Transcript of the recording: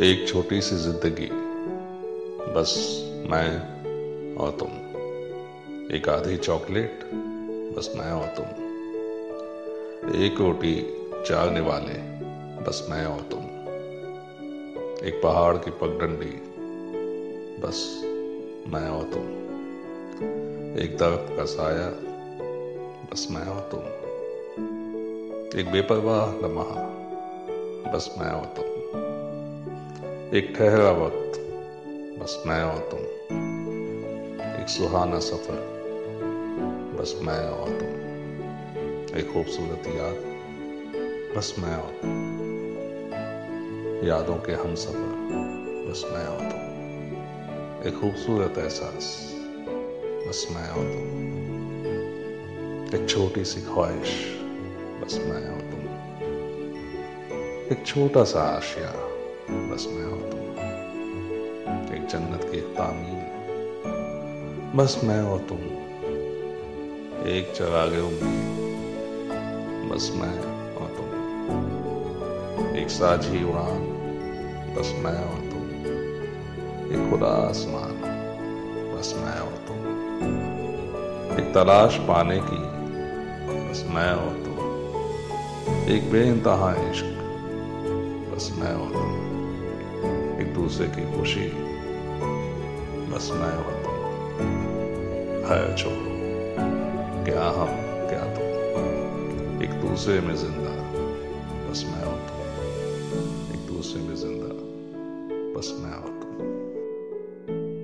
एक छोटी सी ज़िंदगी। बस मैं और तुम। एक आधी चॉकलेट, बस मैं और तुम। एक रोटी चारने वाले, बस मैं और तुम। एक पहाड़ की पगडंडी, बस मैं और तुम। एक दरख्त का साया, बस मैं और तुम। एक बेपरवाह लम्हा, बस मैं और तुम। एक ठहरा वक्त, बस मैं और तुम। एक सुहाना सफ़र, बस मैं और तुम। एक खूबसूरत याद, बस मैं और तुम। यादों के हम सफ़र, बस मैं और तुम। एक खूबसूरत एहसास, बस मैं और तुम। एक छोटी सी ख्वाहिश, बस मैं और तुम। एक छोटा सा आशिया बस मैं और तुम एक जन्नत की तामीर। बस मैं और तुम एक चरागे उम्मीद बस मैं और तुम एक साझी उड़ान। बस मैं और तुम एक खुदा आसमान। बस मैं और तुम एक तलाश पाने की। बस मैं और तुम एक बेइंतहा इश्क। बस मैं और तुम एक दूसरे की खुशी। बस मैं तुम। है छोड़ो। क्या हम, क्या तुम। एक दूसरे में ज़िंदा। बस मैं तुम। एक दूसरे में ज़िंदा। बस मैं तुम।